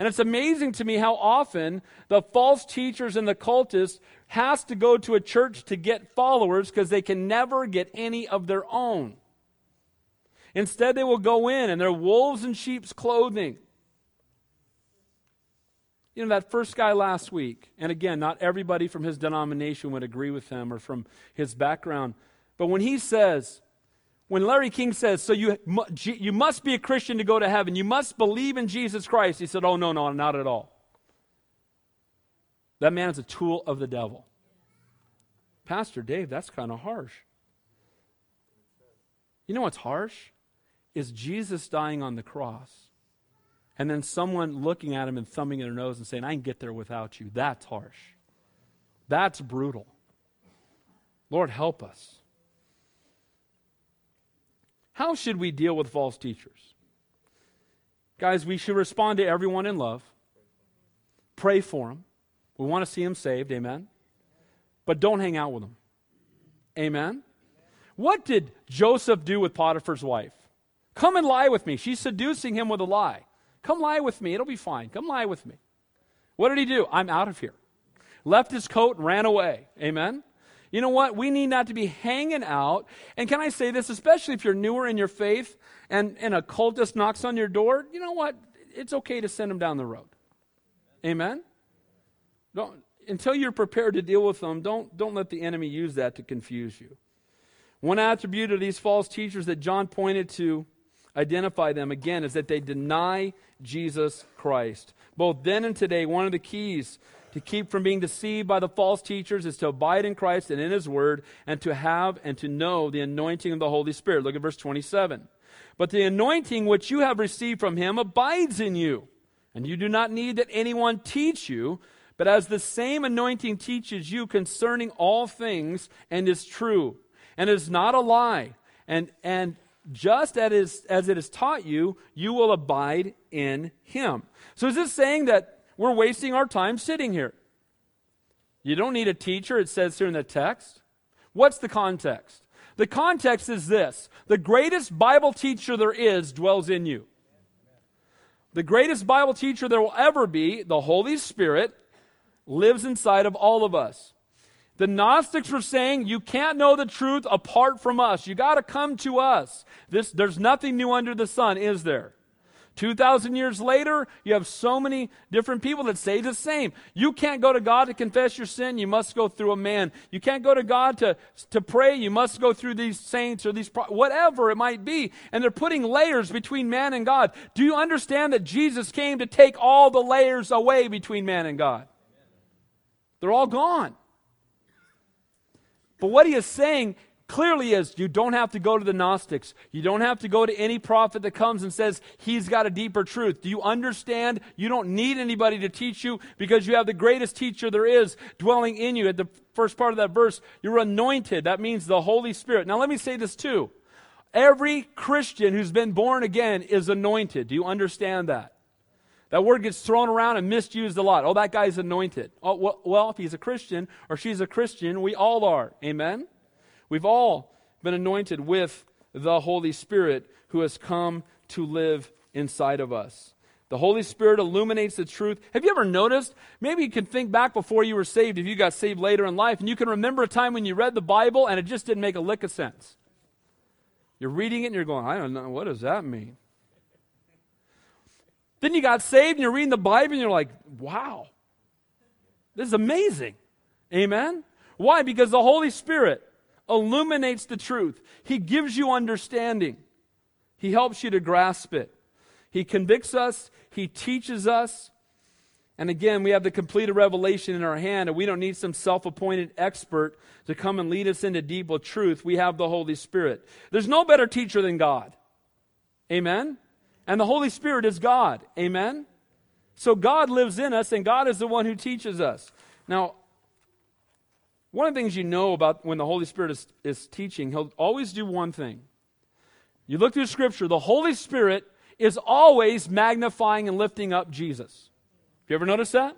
And it's amazing to me how often the false teachers and the cultists has to go to a church to get followers because they can never get any of their own. Instead, they will go in and they're wolves in sheep's clothing. You know, that first guy last week, and again, not everybody from his denomination would agree with him or from his background, but when he says, when Larry King says, so you, you must be a Christian to go to heaven, you must believe in Jesus Christ, he said, oh, no, no, not at all. That man is a tool of the devil. Pastor Dave, that's kind of harsh. You know what's harsh? Is Jesus dying on the cross and then someone looking at him and thumbing their nose and saying, I can get there without you. That's harsh. That's brutal. Lord, help us. How should we deal with false teachers? Guys, we should respond to everyone in love, pray for them. We want to see them saved, amen? But don't hang out with them, amen? What did Joseph do with Potiphar's wife? Come and lie with me. She's seducing him with a lie. Come lie with me. It'll be fine. Come lie with me. What did he do? I'm out of here. Left his coat and ran away. Amen? You know what? We need not to be hanging out. And can I say this, especially if you're newer in your faith and, and a cultist knocks on your door? You know what? It's okay to send them down the road. Amen? Don't, until you're prepared to deal with them, don't, don't let the enemy use that to confuse you. One attribute of these false teachers that John pointed to identify them again is that they deny Jesus Christ. Both then and today, one of the keys to keep from being deceived by the false teachers is to abide in Christ and in His Word and to have and to know the anointing of the Holy Spirit. Look at verse 27. But the anointing which you have received from Him abides in you, and you do not need that anyone teach you. But as the same anointing teaches you concerning all things and is true, and is not a lie, and, and just as, as it is taught you, you will abide in him. So is this saying that we're wasting our time sitting here? You don't need a teacher, it says here in the text. What's the context? The context is this the greatest Bible teacher there is dwells in you. The greatest Bible teacher there will ever be, the Holy Spirit, lives inside of all of us. The Gnostics were saying you can't know the truth apart from us. You got to come to us. This, there's nothing new under the sun, is there? 2,000 years later, you have so many different people that say the same. You can't go to God to confess your sin, you must go through a man. You can't go to God to, to pray, you must go through these saints or these, whatever it might be. And they're putting layers between man and God. Do you understand that Jesus came to take all the layers away between man and God? They're all gone. But what he is saying clearly is you don't have to go to the Gnostics. You don't have to go to any prophet that comes and says he's got a deeper truth. Do you understand? You don't need anybody to teach you because you have the greatest teacher there is dwelling in you. At the first part of that verse, you're anointed. That means the Holy Spirit. Now, let me say this too. Every Christian who's been born again is anointed. Do you understand that? That word gets thrown around and misused a lot. Oh, that guy's anointed. Oh, well, if he's a Christian or she's a Christian, we all are. Amen? We've all been anointed with the Holy Spirit who has come to live inside of us. The Holy Spirit illuminates the truth. Have you ever noticed? Maybe you can think back before you were saved, if you got saved later in life, and you can remember a time when you read the Bible and it just didn't make a lick of sense. You're reading it and you're going, I don't know, what does that mean? Then you got saved and you're reading the Bible and you're like, wow, this is amazing. Amen? Why? Because the Holy Spirit illuminates the truth. He gives you understanding. He helps you to grasp it. He convicts us, He teaches us. And again, we have the completed revelation in our hand, and we don't need some self appointed expert to come and lead us into deeper truth. We have the Holy Spirit. There's no better teacher than God. Amen? And the Holy Spirit is God. Amen? So God lives in us, and God is the one who teaches us. Now, one of the things you know about when the Holy Spirit is, is teaching, he'll always do one thing. You look through Scripture, the Holy Spirit is always magnifying and lifting up Jesus. Have you ever noticed that?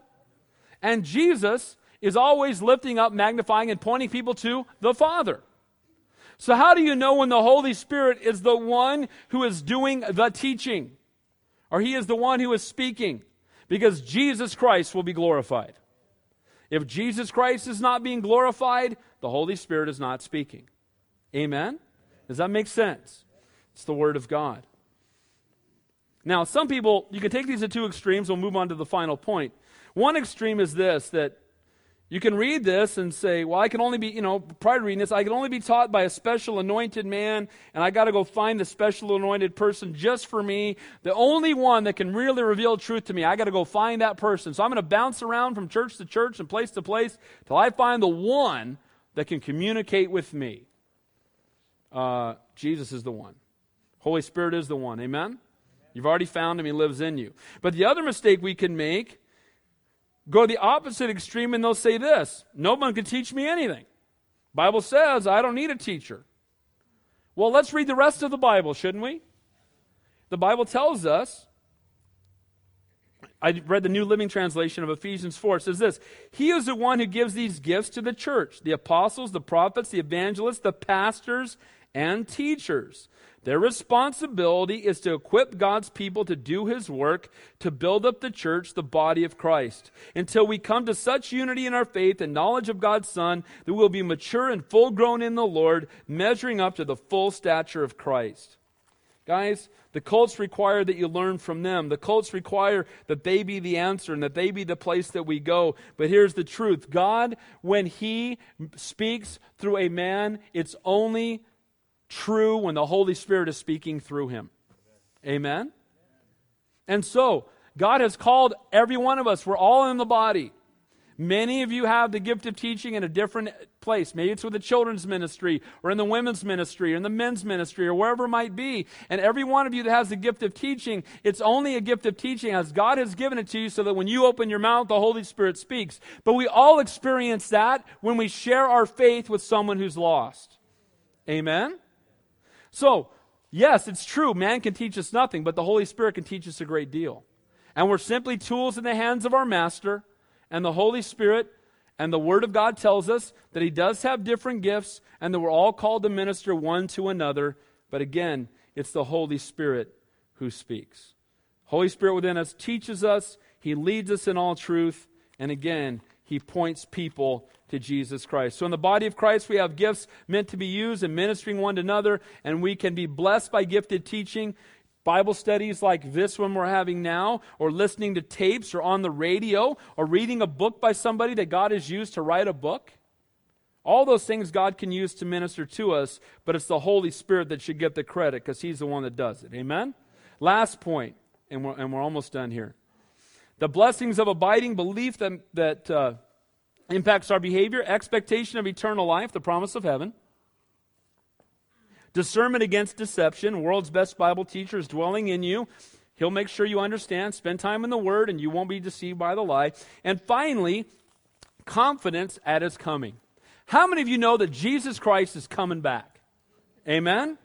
And Jesus is always lifting up, magnifying, and pointing people to the Father. So, how do you know when the Holy Spirit is the one who is doing the teaching? Or he is the one who is speaking? Because Jesus Christ will be glorified. If Jesus Christ is not being glorified, the Holy Spirit is not speaking. Amen? Does that make sense? It's the Word of God. Now, some people, you can take these to two extremes. We'll move on to the final point. One extreme is this that you can read this and say, well, I can only be, you know, prior to reading this, I can only be taught by a special anointed man, and I got to go find the special anointed person just for me. The only one that can really reveal truth to me, I got to go find that person. So I'm going to bounce around from church to church and place to place till I find the one that can communicate with me. Uh, Jesus is the one. Holy Spirit is the one. Amen? You've already found him, he lives in you. But the other mistake we can make go the opposite extreme and they'll say this no one can teach me anything. Bible says i don't need a teacher. Well let's read the rest of the bible shouldn't we? The bible tells us i read the new living translation of ephesians 4 it says this he is the one who gives these gifts to the church the apostles the prophets the evangelists the pastors and teachers their responsibility is to equip God's people to do His work, to build up the church, the body of Christ, until we come to such unity in our faith and knowledge of God's Son that we'll be mature and full grown in the Lord, measuring up to the full stature of Christ. Guys, the cults require that you learn from them. The cults require that they be the answer and that they be the place that we go. But here's the truth God, when He speaks through a man, it's only true when the Holy Spirit is speaking through him. Amen? And so, God has called every one of us. We're all in the body. Many of you have the gift of teaching in a different place. Maybe it's with the children's ministry or in the women's ministry or in the men's ministry or wherever it might be. And every one of you that has the gift of teaching, it's only a gift of teaching as God has given it to you so that when you open your mouth, the Holy Spirit speaks. But we all experience that when we share our faith with someone who's lost. Amen? So, yes, it's true, man can teach us nothing, but the Holy Spirit can teach us a great deal. And we're simply tools in the hands of our Master, and the Holy Spirit and the Word of God tells us that He does have different gifts, and that we're all called to minister one to another. But again, it's the Holy Spirit who speaks. Holy Spirit within us teaches us, He leads us in all truth, and again, He points people to Jesus Christ. So in the body of Christ, we have gifts meant to be used in ministering one to another, and we can be blessed by gifted teaching. Bible studies like this one we're having now, or listening to tapes, or on the radio, or reading a book by somebody that God has used to write a book. All those things God can use to minister to us, but it's the Holy Spirit that should get the credit because He's the one that does it. Amen? Last point, and we're, and we're almost done here. The blessings of abiding belief that, that uh, impacts our behavior, expectation of eternal life, the promise of heaven, discernment against deception, world's best Bible teacher is dwelling in you. He'll make sure you understand, spend time in the Word, and you won't be deceived by the lie. And finally, confidence at His coming. How many of you know that Jesus Christ is coming back? Amen?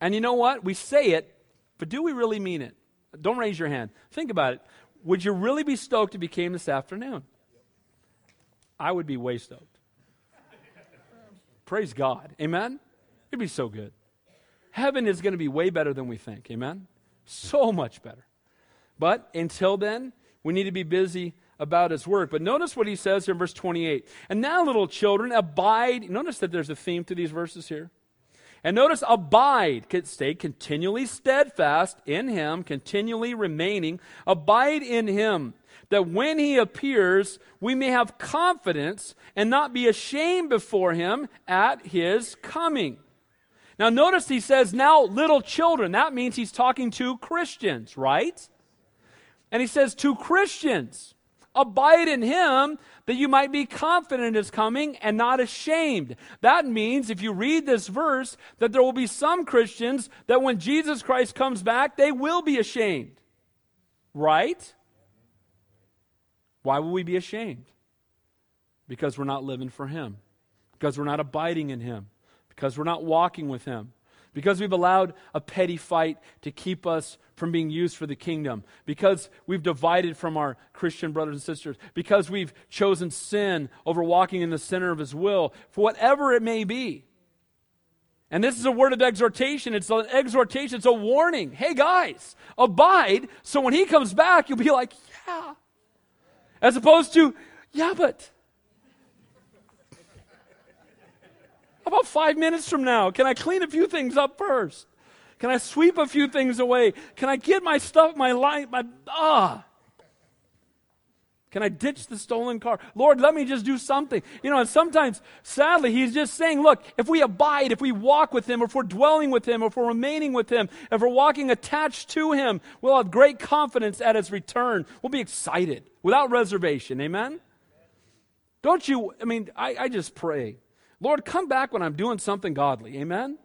And you know what? We say it, but do we really mean it? Don't raise your hand. Think about it. Would you really be stoked if he came this afternoon? I would be way stoked. Praise God. Amen? It'd be so good. Heaven is going to be way better than we think. Amen? So much better. But until then, we need to be busy about his work. But notice what he says here in verse 28. And now, little children, abide. Notice that there's a theme to these verses here. And notice abide, stay continually steadfast in him, continually remaining. Abide in him, that when he appears, we may have confidence and not be ashamed before him at his coming. Now, notice he says, now little children. That means he's talking to Christians, right? And he says, to Christians, abide in him that you might be confident in his coming and not ashamed. That means, if you read this verse, that there will be some Christians that when Jesus Christ comes back, they will be ashamed. Right? Why will we be ashamed? Because we're not living for him, because we're not abiding in him, because we're not walking with him because we've allowed a petty fight to keep us from being used for the kingdom, because we've divided from our Christian brothers and sisters, because we've chosen sin over walking in the center of His will, for whatever it may be. And this is a word of exhortation. It's an exhortation, it's a warning. Hey, guys, abide, so when He comes back, you'll be like, yeah. As opposed to, yeah, but. About five minutes from now? Can I clean a few things up first? Can I sweep a few things away? Can I get my stuff, my life, my, ah. Can I ditch the stolen car? Lord, let me just do something. You know, and sometimes, sadly, he's just saying, look, if we abide, if we walk with him, if we're dwelling with him, if we're remaining with him, if we're walking attached to him, we'll have great confidence at his return. We'll be excited without reservation. Amen? Don't you, I mean, I, I just pray Lord, come back when I'm doing something godly. Amen?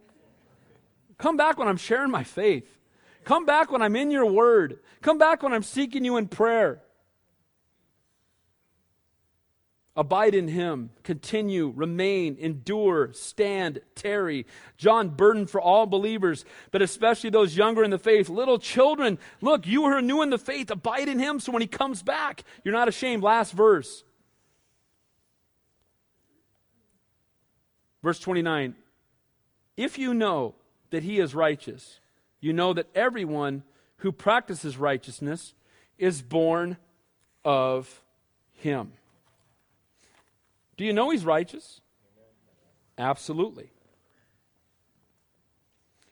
Come back when I'm sharing my faith. Come back when I'm in your word. Come back when I'm seeking you in prayer. Abide in him, continue, remain, endure, stand, tarry. John, burden for all believers, but especially those younger in the faith. Little children, look, you are new in the faith, abide in him so when he comes back, you're not ashamed. Last verse. Verse 29 If you know that he is righteous, you know that everyone who practices righteousness is born of him. Do you know he's righteous? Absolutely.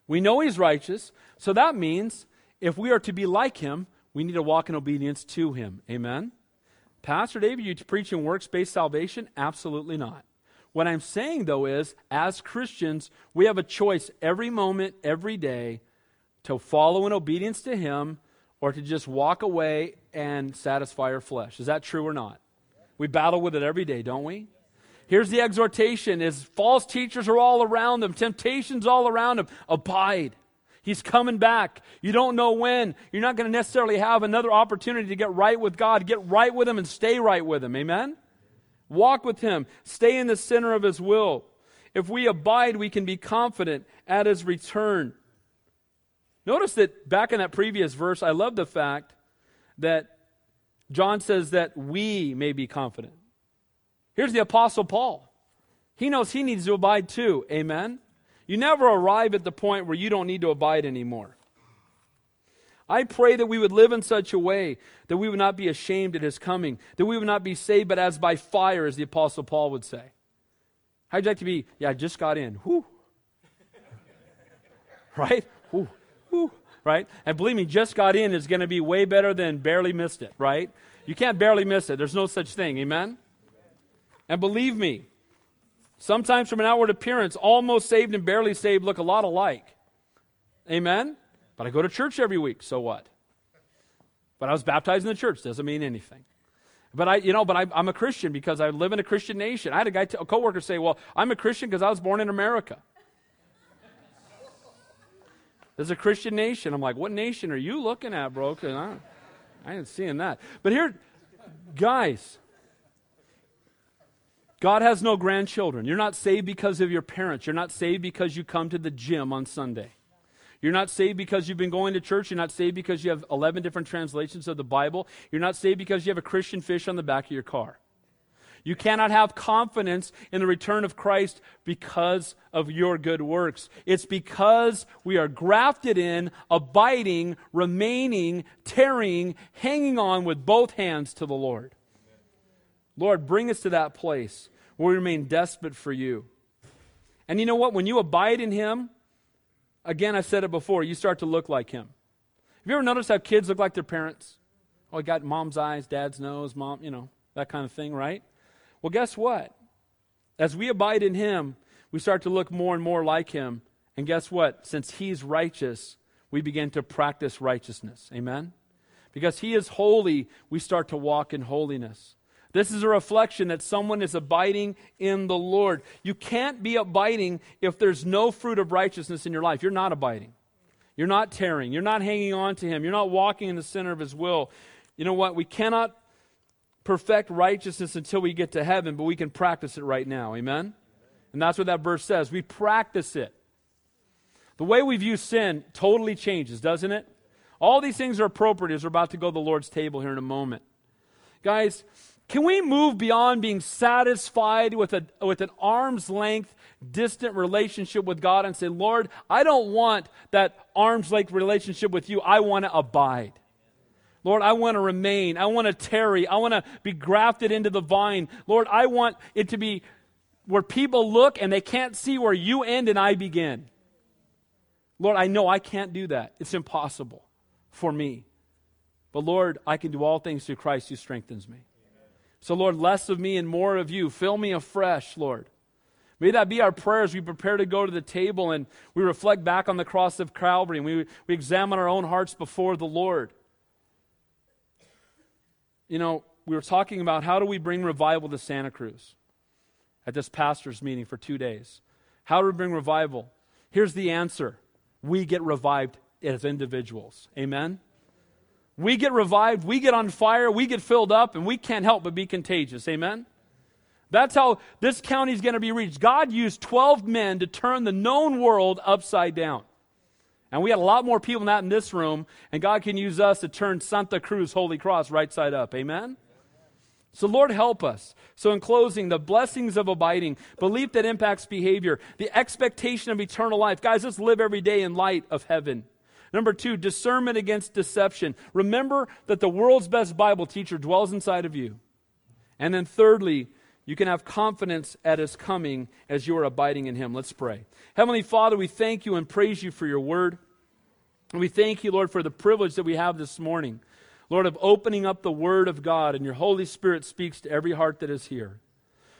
We know he's righteous, so that means if we are to be like him, we need to walk in obedience to him. Amen? Pastor David, you preaching works based salvation? Absolutely not. What I'm saying, though, is as Christians, we have a choice every moment, every day, to follow in obedience to Him or to just walk away and satisfy our flesh. Is that true or not? We battle with it every day, don't we? Here's the exhortation is false teachers are all around them, temptations all around them. Abide. He's coming back. You don't know when. You're not going to necessarily have another opportunity to get right with God. Get right with Him and stay right with Him. Amen? Walk with Him. Stay in the center of His will. If we abide, we can be confident at His return. Notice that back in that previous verse, I love the fact that John says that we may be confident. Here's the Apostle Paul. He knows he needs to abide too. Amen? You never arrive at the point where you don't need to abide anymore. I pray that we would live in such a way that we would not be ashamed at his coming, that we would not be saved, but as by fire, as the Apostle Paul would say. How'd you like to be? Yeah, I just got in. Whoo. right? Whoo. Whoo. right? And believe me, just got in is going to be way better than barely missed it, right? You can't barely miss it. There's no such thing. Amen? And believe me, sometimes from an outward appearance, almost saved and barely saved look a lot alike. Amen? But I go to church every week, so what? But I was baptized in the church, doesn't mean anything. But I, you know, but I, am a Christian because I live in a Christian nation. I had a guy, t- a coworker, say, "Well, I'm a Christian because I was born in America." There's a Christian nation. I'm like, "What nation are you looking at, bro?" Cause I, I ain't seeing that. But here, guys, God has no grandchildren. You're not saved because of your parents. You're not saved because you come to the gym on Sunday. You're not saved because you've been going to church. You're not saved because you have 11 different translations of the Bible. You're not saved because you have a Christian fish on the back of your car. You cannot have confidence in the return of Christ because of your good works. It's because we are grafted in, abiding, remaining, tarrying, hanging on with both hands to the Lord. Lord, bring us to that place where we remain desperate for you. And you know what? When you abide in Him, Again, I've said it before, you start to look like him. Have you ever noticed how kids look like their parents? Oh, I got mom's eyes, dad's nose, mom, you know, that kind of thing, right? Well, guess what? As we abide in him, we start to look more and more like him. And guess what? Since he's righteous, we begin to practice righteousness. Amen? Because he is holy, we start to walk in holiness. This is a reflection that someone is abiding in the Lord. You can't be abiding if there's no fruit of righteousness in your life. You're not abiding. You're not tearing. You're not hanging on to Him. You're not walking in the center of His will. You know what? We cannot perfect righteousness until we get to heaven, but we can practice it right now. Amen? And that's what that verse says. We practice it. The way we view sin totally changes, doesn't it? All these things are appropriate as we're about to go to the Lord's table here in a moment. Guys, can we move beyond being satisfied with, a, with an arm's length distant relationship with God and say, Lord, I don't want that arm's length relationship with you. I want to abide. Lord, I want to remain. I want to tarry. I want to be grafted into the vine. Lord, I want it to be where people look and they can't see where you end and I begin. Lord, I know I can't do that. It's impossible for me. But Lord, I can do all things through Christ who strengthens me. So, Lord, less of me and more of you. Fill me afresh, Lord. May that be our prayer as we prepare to go to the table and we reflect back on the cross of Calvary and we, we examine our own hearts before the Lord. You know, we were talking about how do we bring revival to Santa Cruz at this pastor's meeting for two days. How do we bring revival? Here's the answer we get revived as individuals. Amen? We get revived, we get on fire, we get filled up, and we can't help but be contagious. Amen? That's how this county is going to be reached. God used 12 men to turn the known world upside down. And we had a lot more people than that in this room, and God can use us to turn Santa Cruz Holy Cross right side up. Amen? So, Lord, help us. So, in closing, the blessings of abiding, belief that impacts behavior, the expectation of eternal life. Guys, let's live every day in light of heaven. Number two, discernment against deception. Remember that the world's best Bible teacher dwells inside of you. And then thirdly, you can have confidence at his coming as you are abiding in him. Let's pray. Heavenly Father, we thank you and praise you for your word. And we thank you, Lord, for the privilege that we have this morning, Lord, of opening up the word of God, and your Holy Spirit speaks to every heart that is here.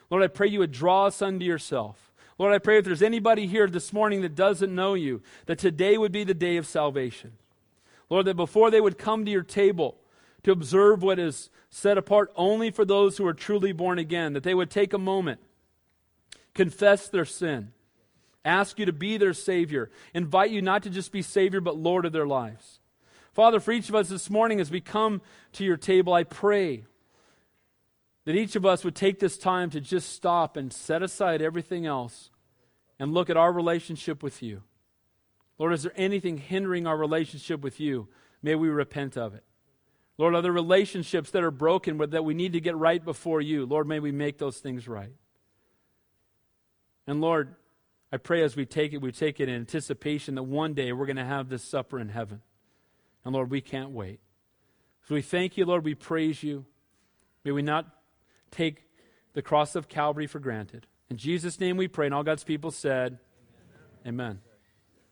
Lord, I pray you would draw us unto yourself. Lord, I pray if there's anybody here this morning that doesn't know you, that today would be the day of salvation. Lord, that before they would come to your table to observe what is set apart only for those who are truly born again, that they would take a moment, confess their sin, ask you to be their Savior, invite you not to just be Savior, but Lord of their lives. Father, for each of us this morning as we come to your table, I pray that each of us would take this time to just stop and set aside everything else and look at our relationship with you. Lord, is there anything hindering our relationship with you? May we repent of it. Lord, are there relationships that are broken but that we need to get right before you? Lord, may we make those things right. And Lord, I pray as we take it, we take it in anticipation that one day we're going to have this supper in heaven. And Lord, we can't wait. So we thank you, Lord. We praise you. May we not take the cross of Calvary for granted. In Jesus' name we pray, and all God's people said, Amen. Amen.